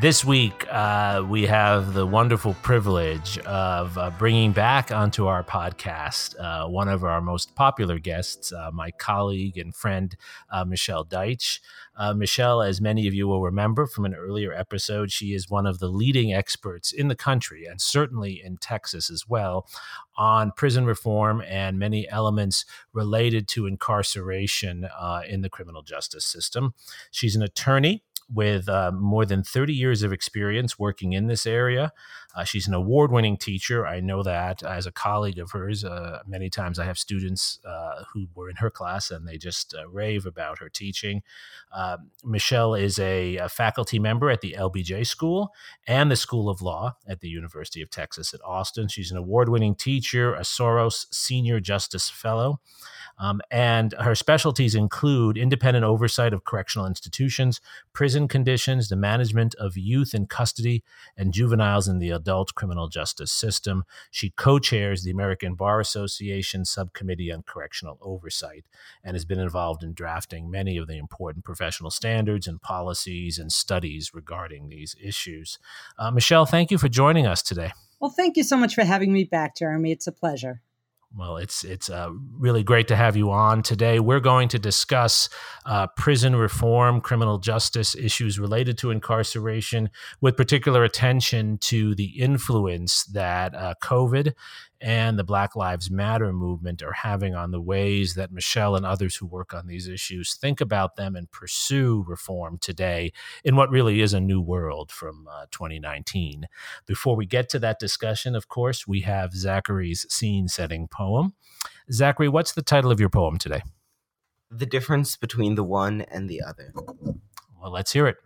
This week, uh, we have the wonderful privilege of uh, bringing back onto our podcast uh, one of our most popular guests, uh, my colleague and friend, uh, Michelle Deitch. Uh, Michelle, as many of you will remember from an earlier episode, she is one of the leading experts in the country and certainly in Texas as well on prison reform and many elements related to incarceration in the criminal justice system. She's an attorney with uh, more than 30 years of experience working in this area. Uh, she's an award winning teacher. I know that as a colleague of hers. Uh, many times I have students uh, who were in her class and they just uh, rave about her teaching. Um, Michelle is a, a, faculty member at the LBJ School and the School of Law at the University of Texas at Austin. She's an award winning teacher, a Soros Senior Justice Fellow. Um, and her specialties include independent oversight of correctional institutions, prison conditions, the management of youth in custody, and juveniles in the adult criminal justice system. She co chairs the American Bar Association Subcommittee on Correctional Oversight and has been involved in drafting many of the important professional standards and policies and studies regarding these issues. Uh, Michelle, thank you for joining us today. Well, thank you so much for having me back, Jeremy. It's a pleasure. Well, it's it's uh, really great to have you on today. We're going to discuss uh, prison reform, criminal justice issues related to incarceration, with particular attention to the influence that uh, COVID and the Black Lives Matter movement are having on the ways that Michelle and others who work on these issues think about them and pursue reform today in what really is a new world from uh, 2019. Before we get to that discussion, of course, we have Zachary's scene setting poem. Zachary, what's the title of your poem today? The difference between the one and the other. Well, let's hear it.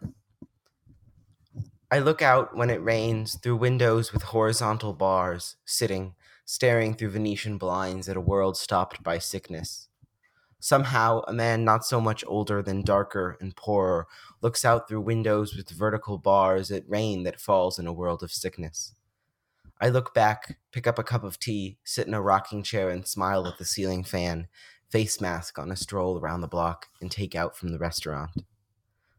I look out when it rains through windows with horizontal bars, sitting, staring through Venetian blinds at a world stopped by sickness. Somehow, a man not so much older than darker and poorer looks out through windows with vertical bars at rain that falls in a world of sickness. I look back, pick up a cup of tea, sit in a rocking chair, and smile at the ceiling fan, face mask on a stroll around the block, and take out from the restaurant.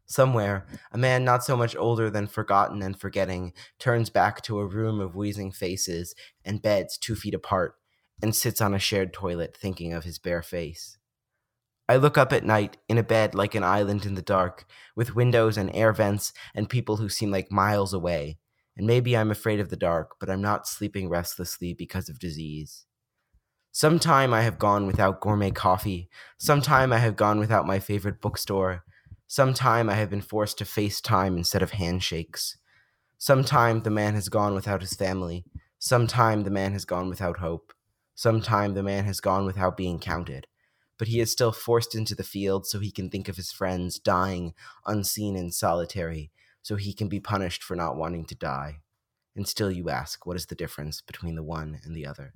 Somewhere, a man not so much older than forgotten and forgetting turns back to a room of wheezing faces and beds two feet apart and sits on a shared toilet thinking of his bare face. I look up at night in a bed like an island in the dark, with windows and air vents and people who seem like miles away. And maybe I'm afraid of the dark, but I'm not sleeping restlessly because of disease. Sometime I have gone without gourmet coffee. Sometime I have gone without my favorite bookstore. Some time I have been forced to face time instead of handshakes. Some time the man has gone without his family. Some time the man has gone without hope. Some time the man has gone without being counted. But he is still forced into the field so he can think of his friends dying unseen and solitary, so he can be punished for not wanting to die. And still you ask, what is the difference between the one and the other?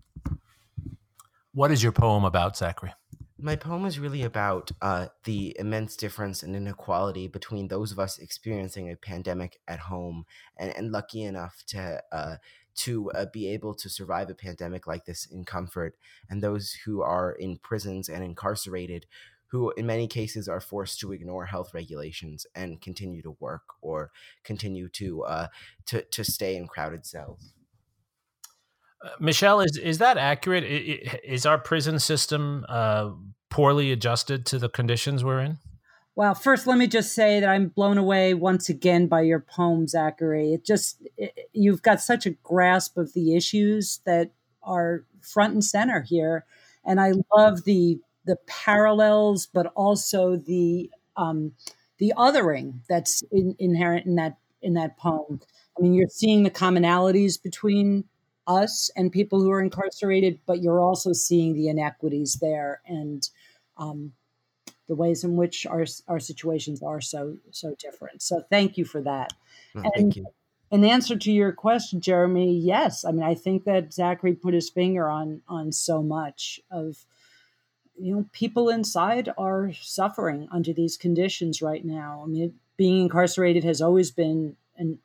What is your poem about, Zachary? My poem is really about uh, the immense difference and inequality between those of us experiencing a pandemic at home and, and lucky enough to uh, to uh, be able to survive a pandemic like this in comfort, and those who are in prisons and incarcerated, who in many cases are forced to ignore health regulations and continue to work or continue to uh, to to stay in crowded cells. Michelle, is is that accurate? Is our prison system uh, poorly adjusted to the conditions we're in? Well, first, let me just say that I'm blown away once again by your poem, Zachary. It just it, you've got such a grasp of the issues that are front and center here, and I love the the parallels, but also the um, the othering that's in, inherent in that in that poem. I mean, you're seeing the commonalities between us and people who are incarcerated, but you're also seeing the inequities there and um, the ways in which our our situations are so so different. So thank you for that. Oh, and thank you. In answer to your question, Jeremy, yes, I mean I think that Zachary put his finger on on so much of you know people inside are suffering under these conditions right now. I mean, being incarcerated has always been an,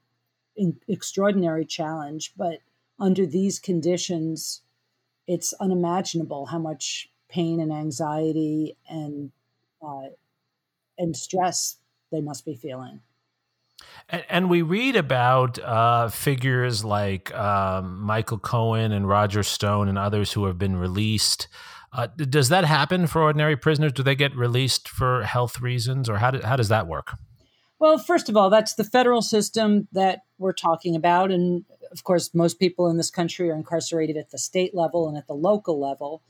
an extraordinary challenge, but under these conditions, it's unimaginable how much pain and anxiety and uh, and stress they must be feeling. And, and we read about uh, figures like um, Michael Cohen and Roger Stone and others who have been released. Uh, does that happen for ordinary prisoners? Do they get released for health reasons, or how, do, how does that work? Well, first of all, that's the federal system that we're talking about. And of course, most people in this country are incarcerated at the state level and at the local level.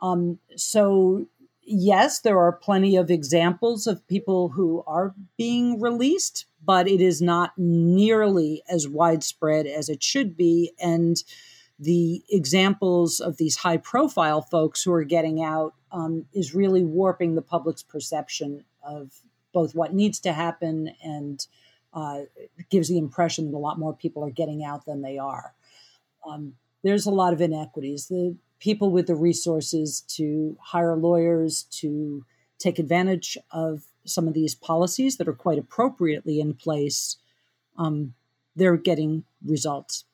Um, so yes, there are plenty of examples of people who are being released, but it is not nearly as widespread as it should be. And the examples of these high profile folks who are getting out um, is really warping the public's perception of both what needs to happen and uh, gives the impression that a lot more people are getting out than they are. Um, there's a lot of inequities. The people with the resources to hire lawyers to take advantage of some of these policies that are quite appropriately in place, um, they're getting results.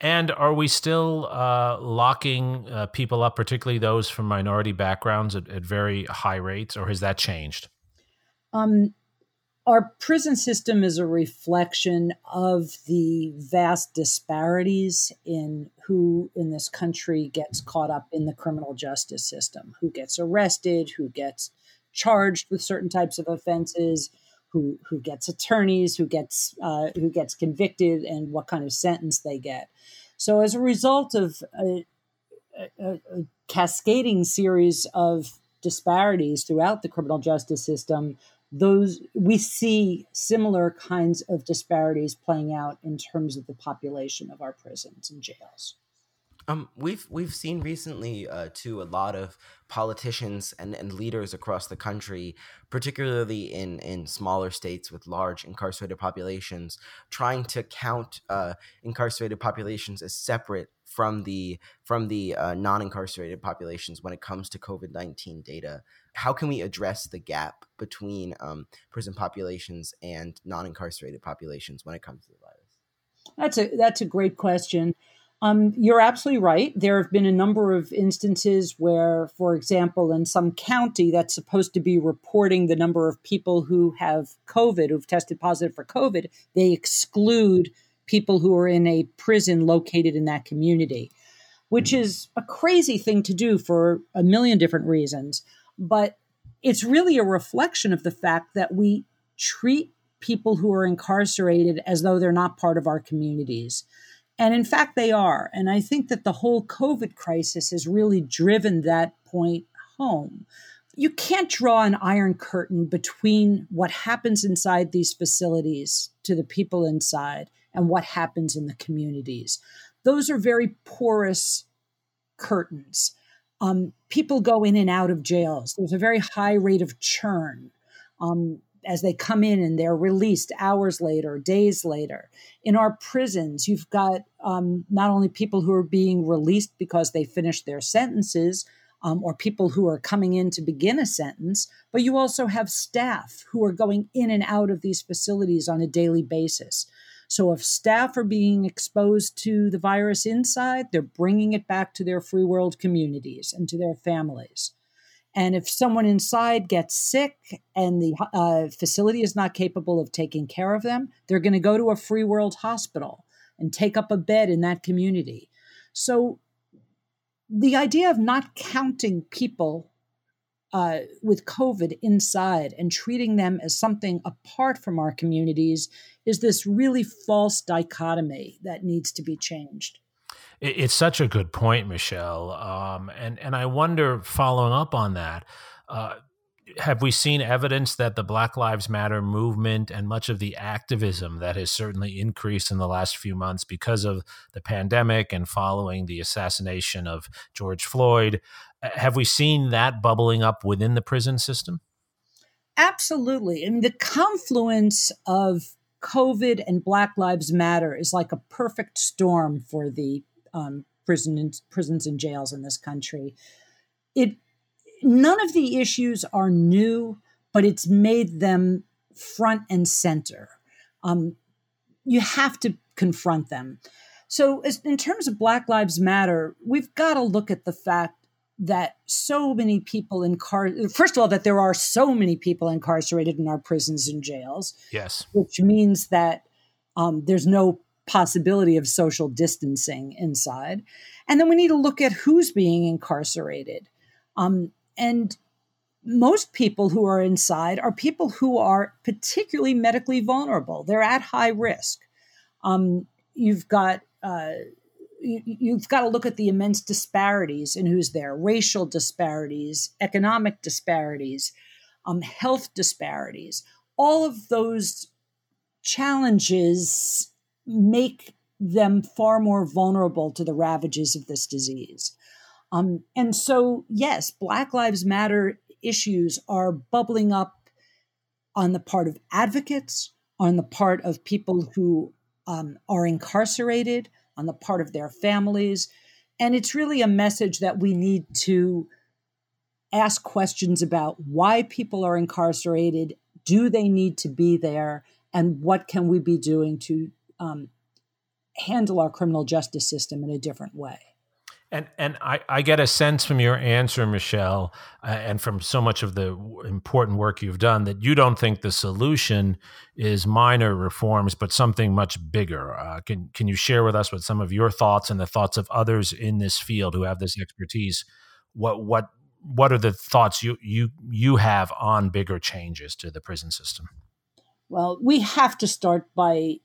And are we still uh, locking uh, people up, particularly those from minority backgrounds, at, at very high rates, or has that changed? Um, our prison system is a reflection of the vast disparities in who in this country gets caught up in the criminal justice system, who gets arrested, who gets charged with certain types of offenses, who who gets attorneys, who gets uh, who gets convicted, and what kind of sentence they get. So, as a result of a, a, a cascading series of disparities throughout the criminal justice system, those we see similar kinds of disparities playing out in terms of the population of our prisons and jails. Um, we've we've seen recently uh, too a lot of politicians and, and leaders across the country, particularly in, in smaller states with large incarcerated populations, trying to count uh, incarcerated populations as separate from the from the uh, non-incarcerated populations when it comes to COVID nineteen data. How can we address the gap between um, prison populations and non-incarcerated populations when it comes to the virus? That's a that's a great question. Um, you're absolutely right. There have been a number of instances where, for example, in some county that's supposed to be reporting the number of people who have COVID, who've tested positive for COVID, they exclude people who are in a prison located in that community, which is a crazy thing to do for a million different reasons. But it's really a reflection of the fact that we treat people who are incarcerated as though they're not part of our communities. And in fact, they are. And I think that the whole COVID crisis has really driven that point home. You can't draw an iron curtain between what happens inside these facilities to the people inside and what happens in the communities. Those are very porous curtains. Um, people go in and out of jails. There's a very high rate of churn. Um, as they come in and they're released hours later, days later. In our prisons, you've got um, not only people who are being released because they finished their sentences, um, or people who are coming in to begin a sentence, but you also have staff who are going in and out of these facilities on a daily basis. So if staff are being exposed to the virus inside, they're bringing it back to their free world communities and to their families. And if someone inside gets sick and the uh, facility is not capable of taking care of them, they're going to go to a free world hospital and take up a bed in that community. So the idea of not counting people uh, with COVID inside and treating them as something apart from our communities is this really false dichotomy that needs to be changed. It's such a good point, Michelle. Um, and and I wonder, following up on that, uh, have we seen evidence that the Black Lives Matter movement and much of the activism that has certainly increased in the last few months because of the pandemic and following the assassination of George Floyd, have we seen that bubbling up within the prison system? Absolutely. I mean, the confluence of COVID and Black Lives Matter is like a perfect storm for the um, prison prisons and jails in this country. It none of the issues are new, but it's made them front and center. Um, you have to confront them. So, as, in terms of Black Lives Matter, we've got to look at the fact that so many people incarcerated, first of all, that there are so many people incarcerated in our prisons and jails. Yes. Which means that um, there's no possibility of social distancing inside. And then we need to look at who's being incarcerated. Um, and most people who are inside are people who are particularly medically vulnerable. They're at high risk. Um, you've got uh, you, have got to look at the immense disparities in who's there racial disparities, economic disparities, um, health disparities. All of those challenges make them far more vulnerable to the ravages of this disease. Um, and so, yes, Black Lives Matter issues are bubbling up on the part of advocates, on the part of people who um, are incarcerated, on the part of their families. And it's really a message that we need to ask questions about why people are incarcerated. Do they need to be there? And what can we be doing to um, handle our criminal justice system in a different way? And and I, I get a sense from your answer, Michelle, uh, and from so much of the important work you've done that you don't think the solution is minor reforms, but something much bigger. Uh, can can you share with us what some of your thoughts and the thoughts of others in this field who have this expertise? What what what are the thoughts you you you have on bigger changes to the prison system? Well, we have to start by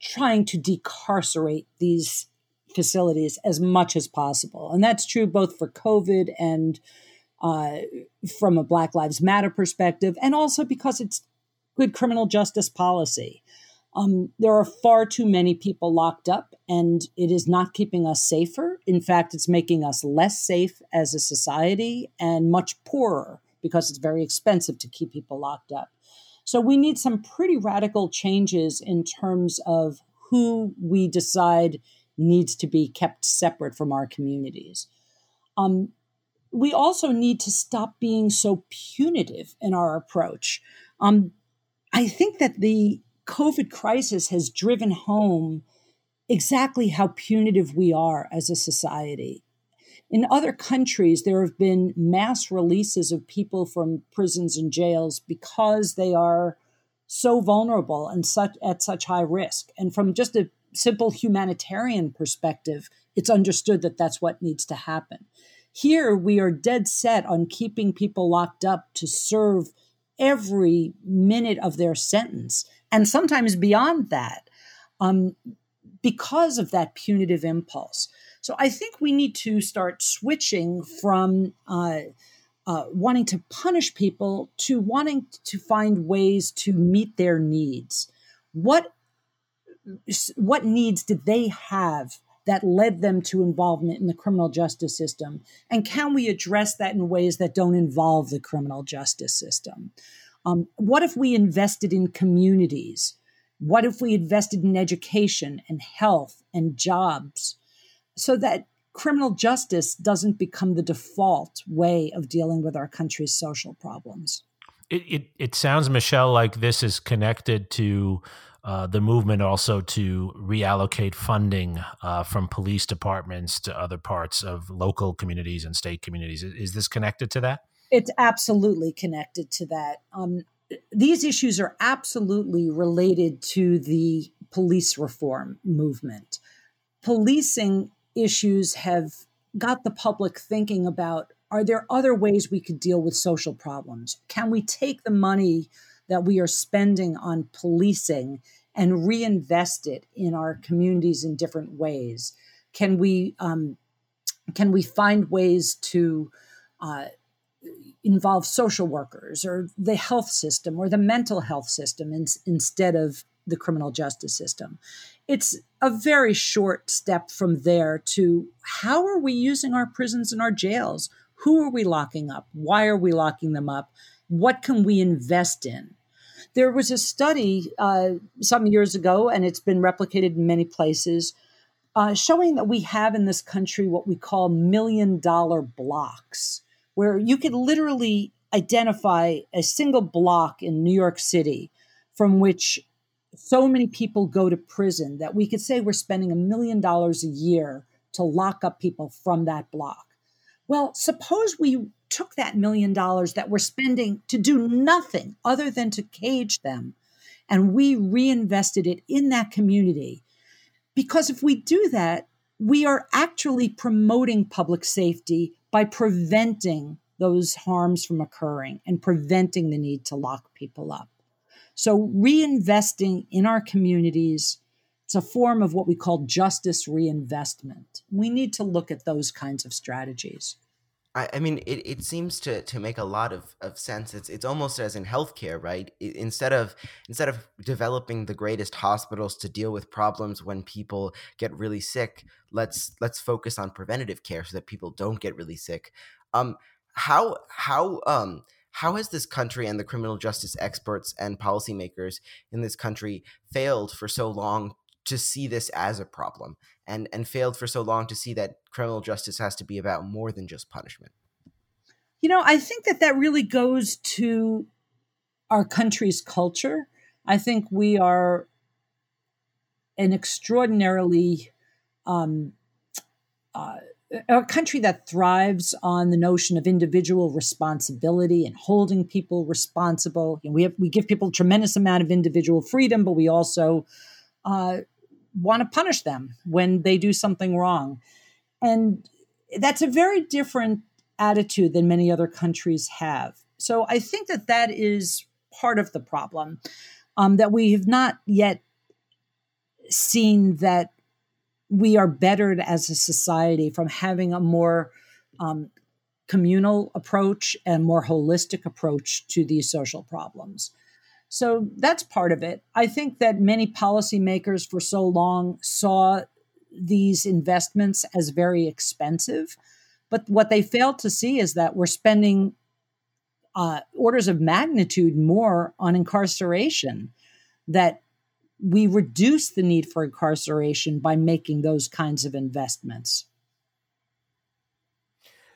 trying to decarcerate these facilities as much as possible. And that's true both for COVID and uh, from a Black Lives Matter perspective, and also because it's good criminal justice policy. Um, there are far too many people locked up, and it is not keeping us safer. In fact, it's making us less safe as a society and much poorer because it's very expensive to keep people locked up. So, we need some pretty radical changes in terms of who we decide needs to be kept separate from our communities. Um, we also need to stop being so punitive in our approach. Um, I think that the COVID crisis has driven home exactly how punitive we are as a society. In other countries, there have been mass releases of people from prisons and jails because they are so vulnerable and such at such high risk. And from just a simple humanitarian perspective, it's understood that that's what needs to happen. Here, we are dead set on keeping people locked up to serve every minute of their sentence, and sometimes beyond that, um, because of that punitive impulse. So I think we need to start switching from uh, uh, wanting to punish people to wanting to find ways to meet their needs. What what needs did they have that led them to involvement in the criminal justice system? And can we address that in ways that don't involve the criminal justice system? Um, what if we invested in communities? What if we invested in education and health and jobs so that criminal justice doesn't become the default way of dealing with our country's social problems? It, it, it sounds, Michelle, like this is connected to uh, the movement also to reallocate funding uh, from police departments to other parts of local communities and state communities. Is, is this connected to that? It's absolutely connected to that. Um, these issues are absolutely related to the police reform movement. Policing issues have got the public thinking about are there other ways we could deal with social problems? Can we take the money that we are spending on policing and reinvest it in our communities in different ways? Can we um, can we find ways to uh, involve social workers or the health system or the mental health system in, instead of the criminal justice system? It's a very short step from there to how are we using our prisons and our jails? Who are we locking up? Why are we locking them up? What can we invest in? There was a study uh, some years ago, and it's been replicated in many places, uh, showing that we have in this country what we call million dollar blocks, where you could literally identify a single block in New York City from which so many people go to prison that we could say we're spending a million dollars a year to lock up people from that block. Well, suppose we took that million dollars that we're spending to do nothing other than to cage them and we reinvested it in that community. Because if we do that, we are actually promoting public safety by preventing those harms from occurring and preventing the need to lock people up. So, reinvesting in our communities, it's a form of what we call justice reinvestment. We need to look at those kinds of strategies. I, I mean, it, it seems to, to make a lot of, of sense. It's it's almost as in healthcare, right? It, instead of instead of developing the greatest hospitals to deal with problems when people get really sick, let's let's focus on preventative care so that people don't get really sick. Um, how how um how has this country and the criminal justice experts and policymakers in this country failed for so long to see this as a problem and and failed for so long to see that criminal justice has to be about more than just punishment you know i think that that really goes to our country's culture i think we are an extraordinarily um, uh, a country that thrives on the notion of individual responsibility and holding people responsible. We have we give people a tremendous amount of individual freedom, but we also uh, want to punish them when they do something wrong. And that's a very different attitude than many other countries have. So I think that that is part of the problem um, that we have not yet seen that we are bettered as a society from having a more um, communal approach and more holistic approach to these social problems. So that's part of it. I think that many policymakers for so long saw these investments as very expensive. But what they failed to see is that we're spending uh, orders of magnitude more on incarceration, that we reduce the need for incarceration by making those kinds of investments.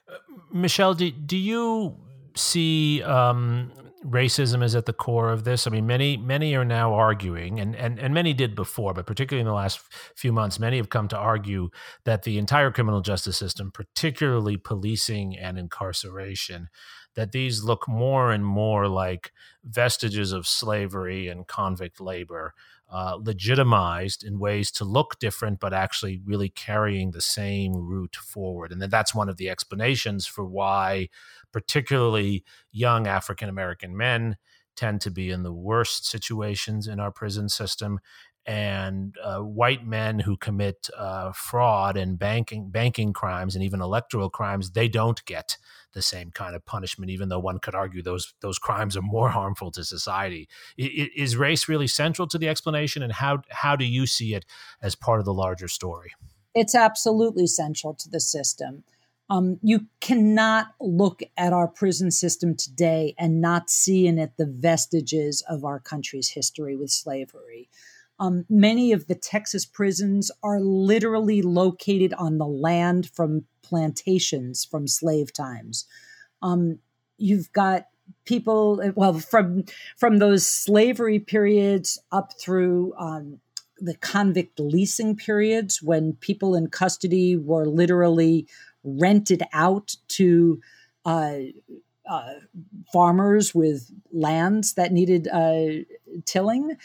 Uh, Michelle, do, do you see um, racism is at the core of this. I mean, many many are now arguing, and and and many did before, but particularly in the last few months, many have come to argue that the entire criminal justice system, particularly policing and incarceration, that these look more and more like vestiges of slavery and convict labor uh, legitimized in ways to look different, but actually really carrying the same route forward. And then that's one of the explanations for why, particularly young African American men, tend to be in the worst situations in our prison system and uh, white men who commit uh, fraud and banking banking crimes and even electoral crimes they don't get the same kind of punishment even though one could argue those those crimes are more harmful to society. Is race really central to the explanation and how how do you see it as part of the larger story? It's absolutely central to the system. Um, you cannot look at our prison system today and not see in it the vestiges of our country's history with slavery um, many of the Texas prisons are literally located on the land from plantations from slave times. Um, you've got people, well, from from those slavery periods up through um, the convict leasing periods when people in custody were literally rented out to uh, uh, farmers with lands that needed uh, tilling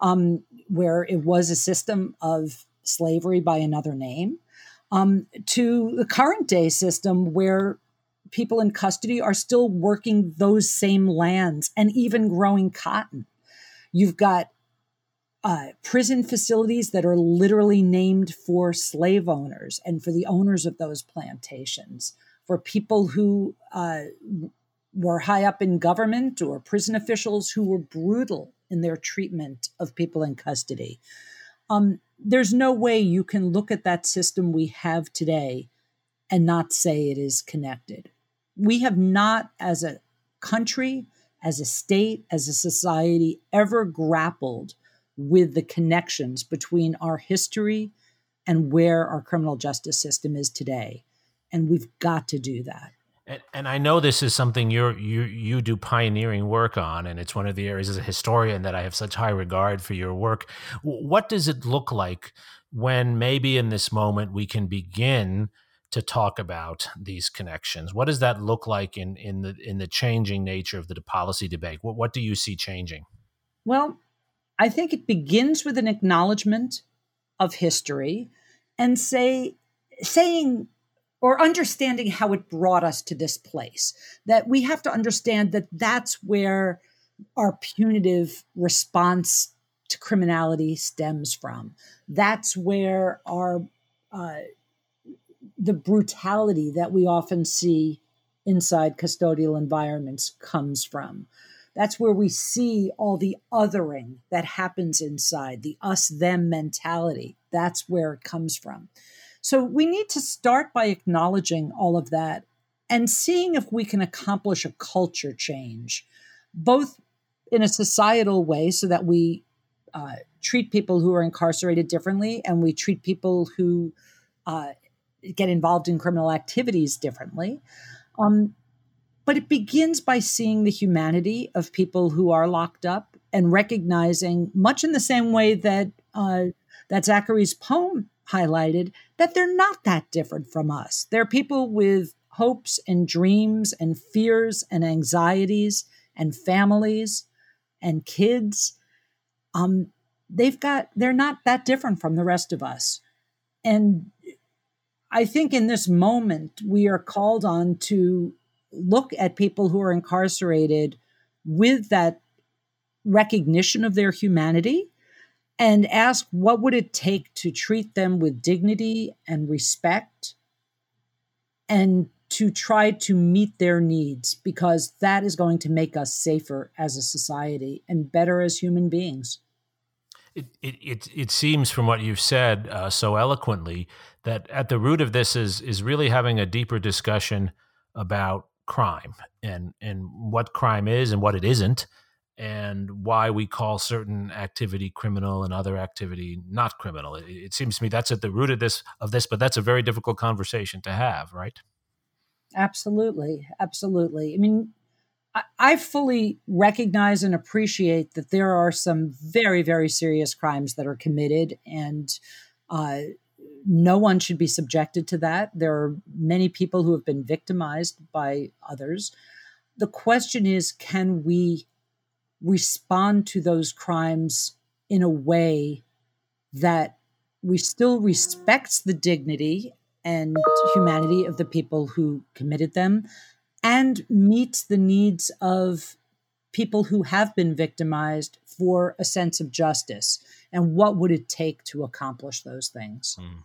um, where it was a system of slavery by another name, um, to the current day system where people in custody are still working those same lands and even growing cotton. You've got uh, prison facilities that are literally named for slave owners and for the owners of those plantations, for people who uh, were high up in government or prison officials who were brutal in their treatment of people in custody. Um, there's no way you can look at that system we have today and not say it is connected. We have not, as a country, as a state, as a society, ever grappled with the connections between our history and where our criminal justice system is today. And we've got to do that. And, and I know this is something you're, you you do pioneering work on, and it's one of the areas as a historian that I have such high regard for your work. What does it look like when maybe in this moment we can begin to talk about these connections? What does that look like in in the in the changing nature of the policy debate? What what do you see changing? Well, I think it begins with an acknowledgement of history and say saying or understanding how it brought us to this place. That we have to understand that that's where our punitive response to criminality stems from. That's where our uh, the brutality that we often see inside custodial environments comes from. That's where we see all the othering that happens inside, the us them mentality. That's where it comes from. So we need to start by acknowledging all of that and seeing if we can accomplish a culture change, both in a societal way so that we uh, treat people who are incarcerated differently and we treat people who uh, get involved in criminal activities differently. Um, but it begins by seeing the humanity of people who are locked up and recognizing, much in the same way that uh, that Zachary's poem highlighted that they're not that different from us. They're people with hopes and dreams and fears and anxieties and families and kids. Um, they've got, they're not that different from the rest of us. And I think in this moment, we are called on to look at people who are incarcerated with that recognition of their humanity and ask what would it take to treat them with dignity and respect and to try to meet their needs because that is going to make us safer as a society and better as human beings. It, it, it, it seems from what you've said uh, so eloquently that at the root of this is is really having a deeper discussion about crime and and what crime is and what it isn't and why we call certain activity criminal and other activity not criminal. It, it, seems to me that's at the root of this of this, but that's a very difficult conversation to have, right? Absolutely, absolutely. I mean, I, I fully recognize and appreciate that there are some very, very serious crimes that are committed, and uh, no one should be subjected to that. There are many people who have been victimized by others. The question is, can we respond to those crimes in a way that we still respects the dignity and humanity of the people who committed them and meets the needs of people who have been victimized for a sense of justice and what would it take to accomplish those things mm.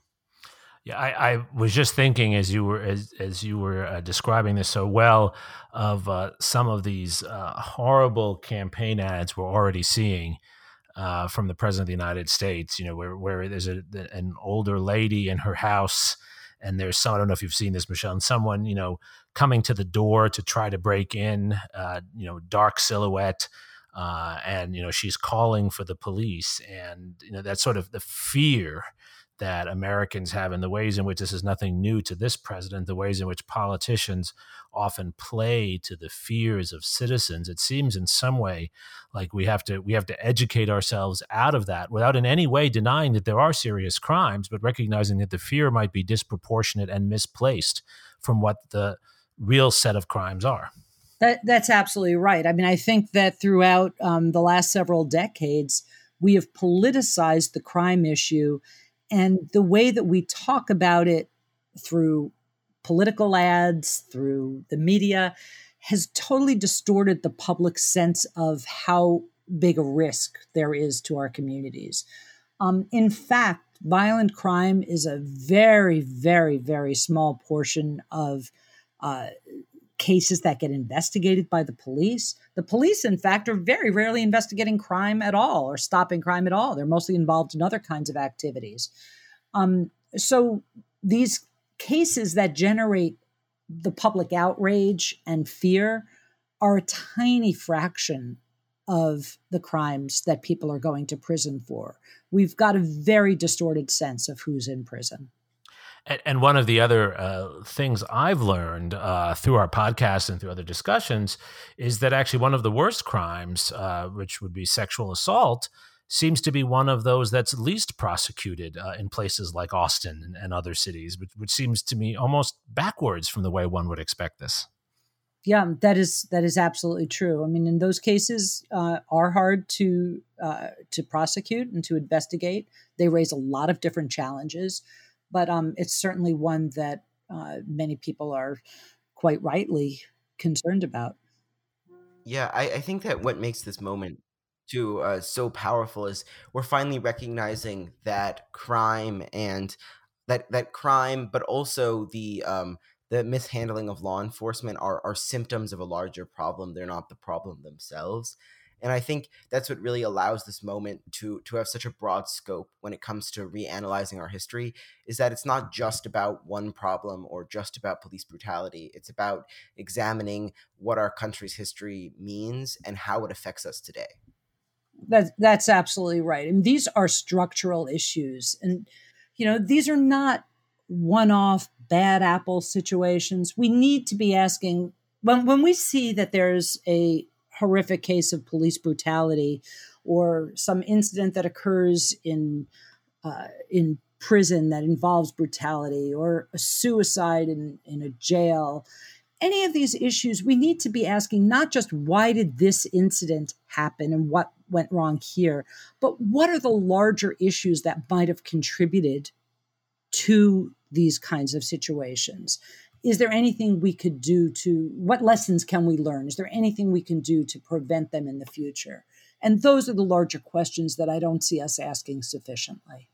Yeah, I, I, was just thinking as you were as as you were uh, describing this so well of uh, some of these uh, horrible campaign ads we're already seeing uh, from the president of the United States. You know, where where there's a, an older lady in her house, and there's some I don't know if you've seen this, Michelle, and someone you know coming to the door to try to break in. Uh, you know, dark silhouette. Uh, and you know she's calling for the police, and you know that sort of the fear that Americans have and the ways in which this is nothing new to this president, the ways in which politicians often play to the fears of citizens. It seems in some way like we have to we have to educate ourselves out of that without in any way denying that there are serious crimes, but recognizing that the fear might be disproportionate and misplaced from what the real set of crimes are. That, that's absolutely right. I mean, I think that throughout um, the last several decades, we have politicized the crime issue and the way that we talk about it through political ads, through the media, has totally distorted the public sense of how big a risk there is to our communities. Um, in fact, violent crime is a very, very, very small portion of uh, cases that get investigated by the police. The police, in fact, are very rarely investigating crime at all or stopping crime at all. They're mostly involved in other kinds of activities. Um, so these cases that generate the public outrage and fear are a tiny fraction of the crimes that people are going to prison for. We've got a very distorted sense of who's in prison. And one of the other uh, things I've learned uh, through our podcast and through other discussions is that actually one of the worst crimes, uh, which would be sexual assault, seems to be one of those that's least prosecuted uh, in places like Austin and, other cities, which, which, seems to me almost backwards from the way one would expect this. Yeah, that is that is absolutely true. I mean, in those cases uh, are hard to uh, to prosecute and to investigate. They raise a lot of different challenges but um, it's certainly one that uh, many people are quite rightly concerned about. Yeah, I, I think that what makes this moment too uh, so powerful is we're finally recognizing that crime and that that crime, but also the um, the mishandling of law enforcement are are symptoms of a larger problem. They're not the problem themselves and i think that's what really allows this moment to to have such a broad scope when it comes to reanalyzing our history is that it's not just about one problem or just about police brutality. It's about examining what our country's history means and how it affects us today. That, that's absolutely right. And these are structural issues. And you know these are not one-off bad apple situations. We need to be asking when, when we see that there's a horrific case of police brutality or some incident that occurs in uh, in prison that involves brutality or a suicide in, in a jail. Any of these issues we need to be asking not just why did this incident happen and what went wrong here but what are the larger issues that might have contributed to these kinds of situations is there anything we could do to what lessons can we learn? Is there anything we can do to prevent them in the future? And those are the larger questions that i don't see us asking sufficiently.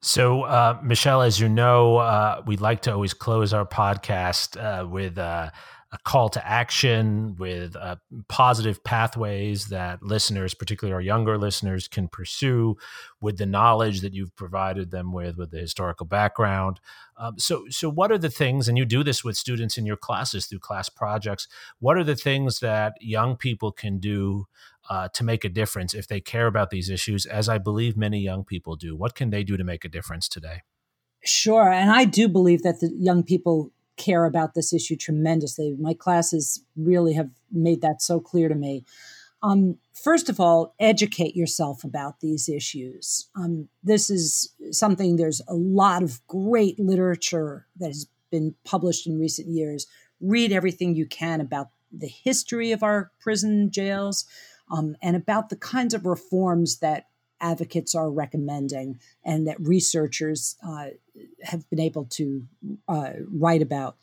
So uh, michelle as you know uh, we like to always close our podcast uh, with uh, a call to action with uh, positive pathways that listeners, particularly our younger listeners, can pursue with the knowledge that you've provided them with, with the historical background. Um, so, so what are the things, and you do this with students in your classes through class projects? What are the things that young people can do uh, to make a difference if they care about these issues, as I believe many young people do? What can they do to make a difference today? Sure. And I do believe that the young people care about this issue tremendously. My classes really have made that so clear to me. Um, first of all, educate yourself about these issues. Um, this is something, there's a lot of great literature that has been published in recent years. Read everything you can about the history of our prison jails um, and about the kinds of reforms that advocates are recommending and that researchers uh, have been able to uh, write about.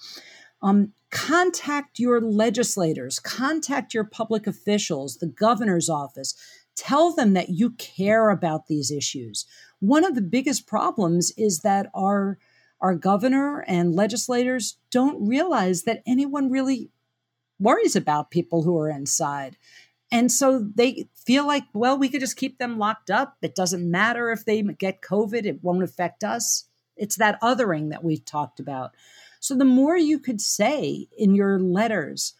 Um, contact your legislators, contact your public officials, the governor's office. Tell them that you care about these issues. One of the biggest problems is that our our governor and legislators don't realize that anyone really worries about people who are inside. And so they feel like, well, we could just keep them locked up. It doesn't matter if they get COVID, it won't affect us. It's that othering that we've talked about. So the more you could say in your letters,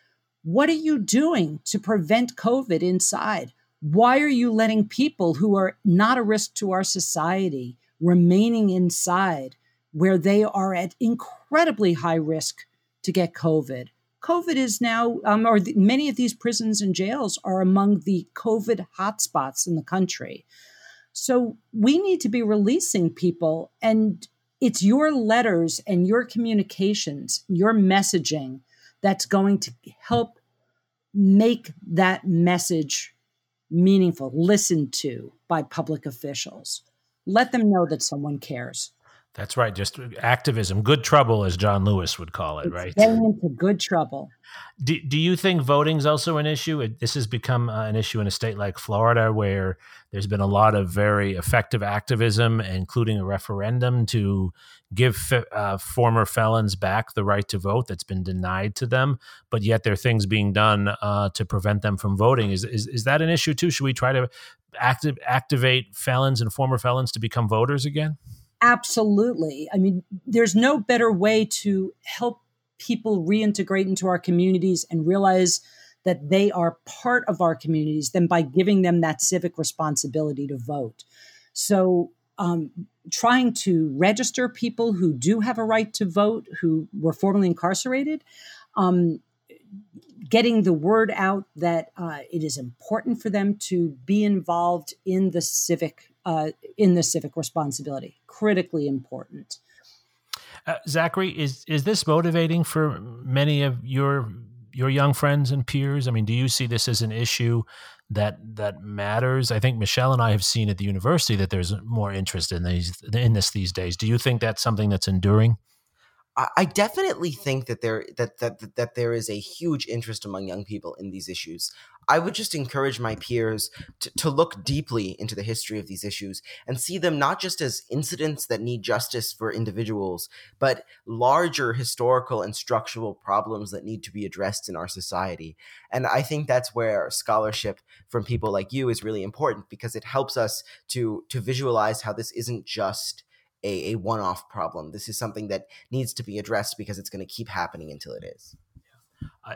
what are you doing to prevent COVID inside? Why are you letting people who are not a risk to our society remaining inside where they are at incredibly high risk to get COVID? COVID is now, um, or many of these prisons and jails are among the COVID hotspots in the country. So we need to be releasing people, and it's your letters and your communications, your messaging that's going to help make that message meaningful, listened to by public officials. Let them know that someone cares. That's right. Just activism, good trouble, as John Lewis would call it, it's right? Getting into good trouble. Do, do you think voting is also an issue? It, this has become uh, an issue in a state like Florida, where there's been a lot of very effective activism, including a referendum to give uh, former felons back the right to vote that's been denied to them. But yet, there are things being done uh, to prevent them from voting. Is, is is that an issue too? Should we try to active, activate felons and former felons to become voters again? Absolutely. I mean, there's no better way to help people reintegrate into our communities and realize that they are part of our communities than by giving them that civic responsibility to vote. So um, trying to register people who do have a right to vote who were formerly incarcerated. Um, getting the word out that uh, it is important for them to be involved in the civic uh, in the civic responsibility critically important. Uh, zachary is is this motivating for many of your your young friends and peers? I mean do you see this as an issue that that matters? I think michelle and i have seen at the university that there's more interest in these in this these days. Do you think that's something that's enduring I definitely think that there that, that that there is a huge interest among young people in these issues. I would just encourage my peers to, to look deeply into the history of these issues and see them not just as incidents that need justice for individuals, but larger historical and structural problems that need to be addressed in our society. And I think that's where scholarship from people like you is really important because it helps us to to visualize how this isn't just a, a one off problem. This is something that needs to be addressed because it's going to keep happening until it is. I,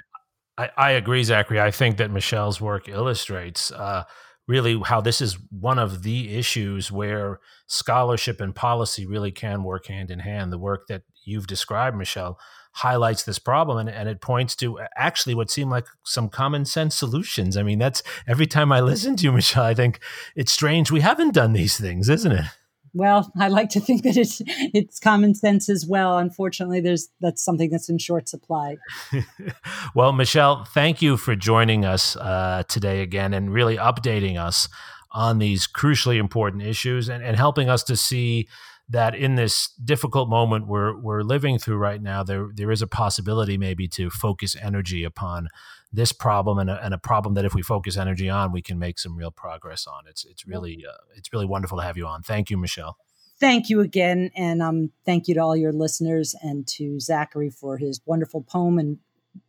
I, I agree, Zachary. I think that Michelle's work illustrates uh, really how this is one of the issues where scholarship and policy really can work hand in hand. The work that you've described, Michelle, highlights this problem and, and it points to actually what seem like some common sense solutions. I mean, that's every time I listen to you, Michelle, I think it's strange we haven't done these things, isn't it? Well, I like to think that it's it's common sense as well. Unfortunately, there's that's something that's in short supply. well, Michelle, thank you for joining us uh, today again and really updating us on these crucially important issues and, and helping us to see that in this difficult moment we're we're living through right now, there there is a possibility maybe to focus energy upon this problem and a, and a problem that if we focus energy on, we can make some real progress on. It's it's really uh, it's really wonderful to have you on. Thank you, Michelle. Thank you again, and um, thank you to all your listeners and to Zachary for his wonderful poem and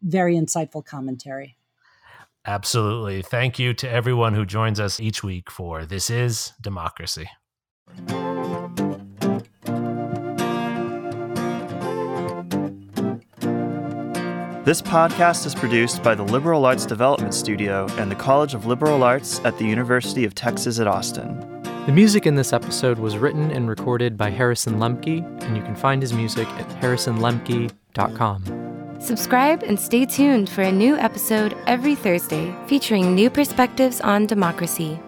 very insightful commentary. Absolutely. Thank you to everyone who joins us each week for This is Democracy. This podcast is produced by the Liberal Arts Development Studio and the College of Liberal Arts at the University of Texas at Austin. The music in this episode was written and recorded by Harrison Lemke, and you can find his music at harrisonlemke.com. Subscribe and stay tuned for a new episode every Thursday featuring new perspectives on democracy.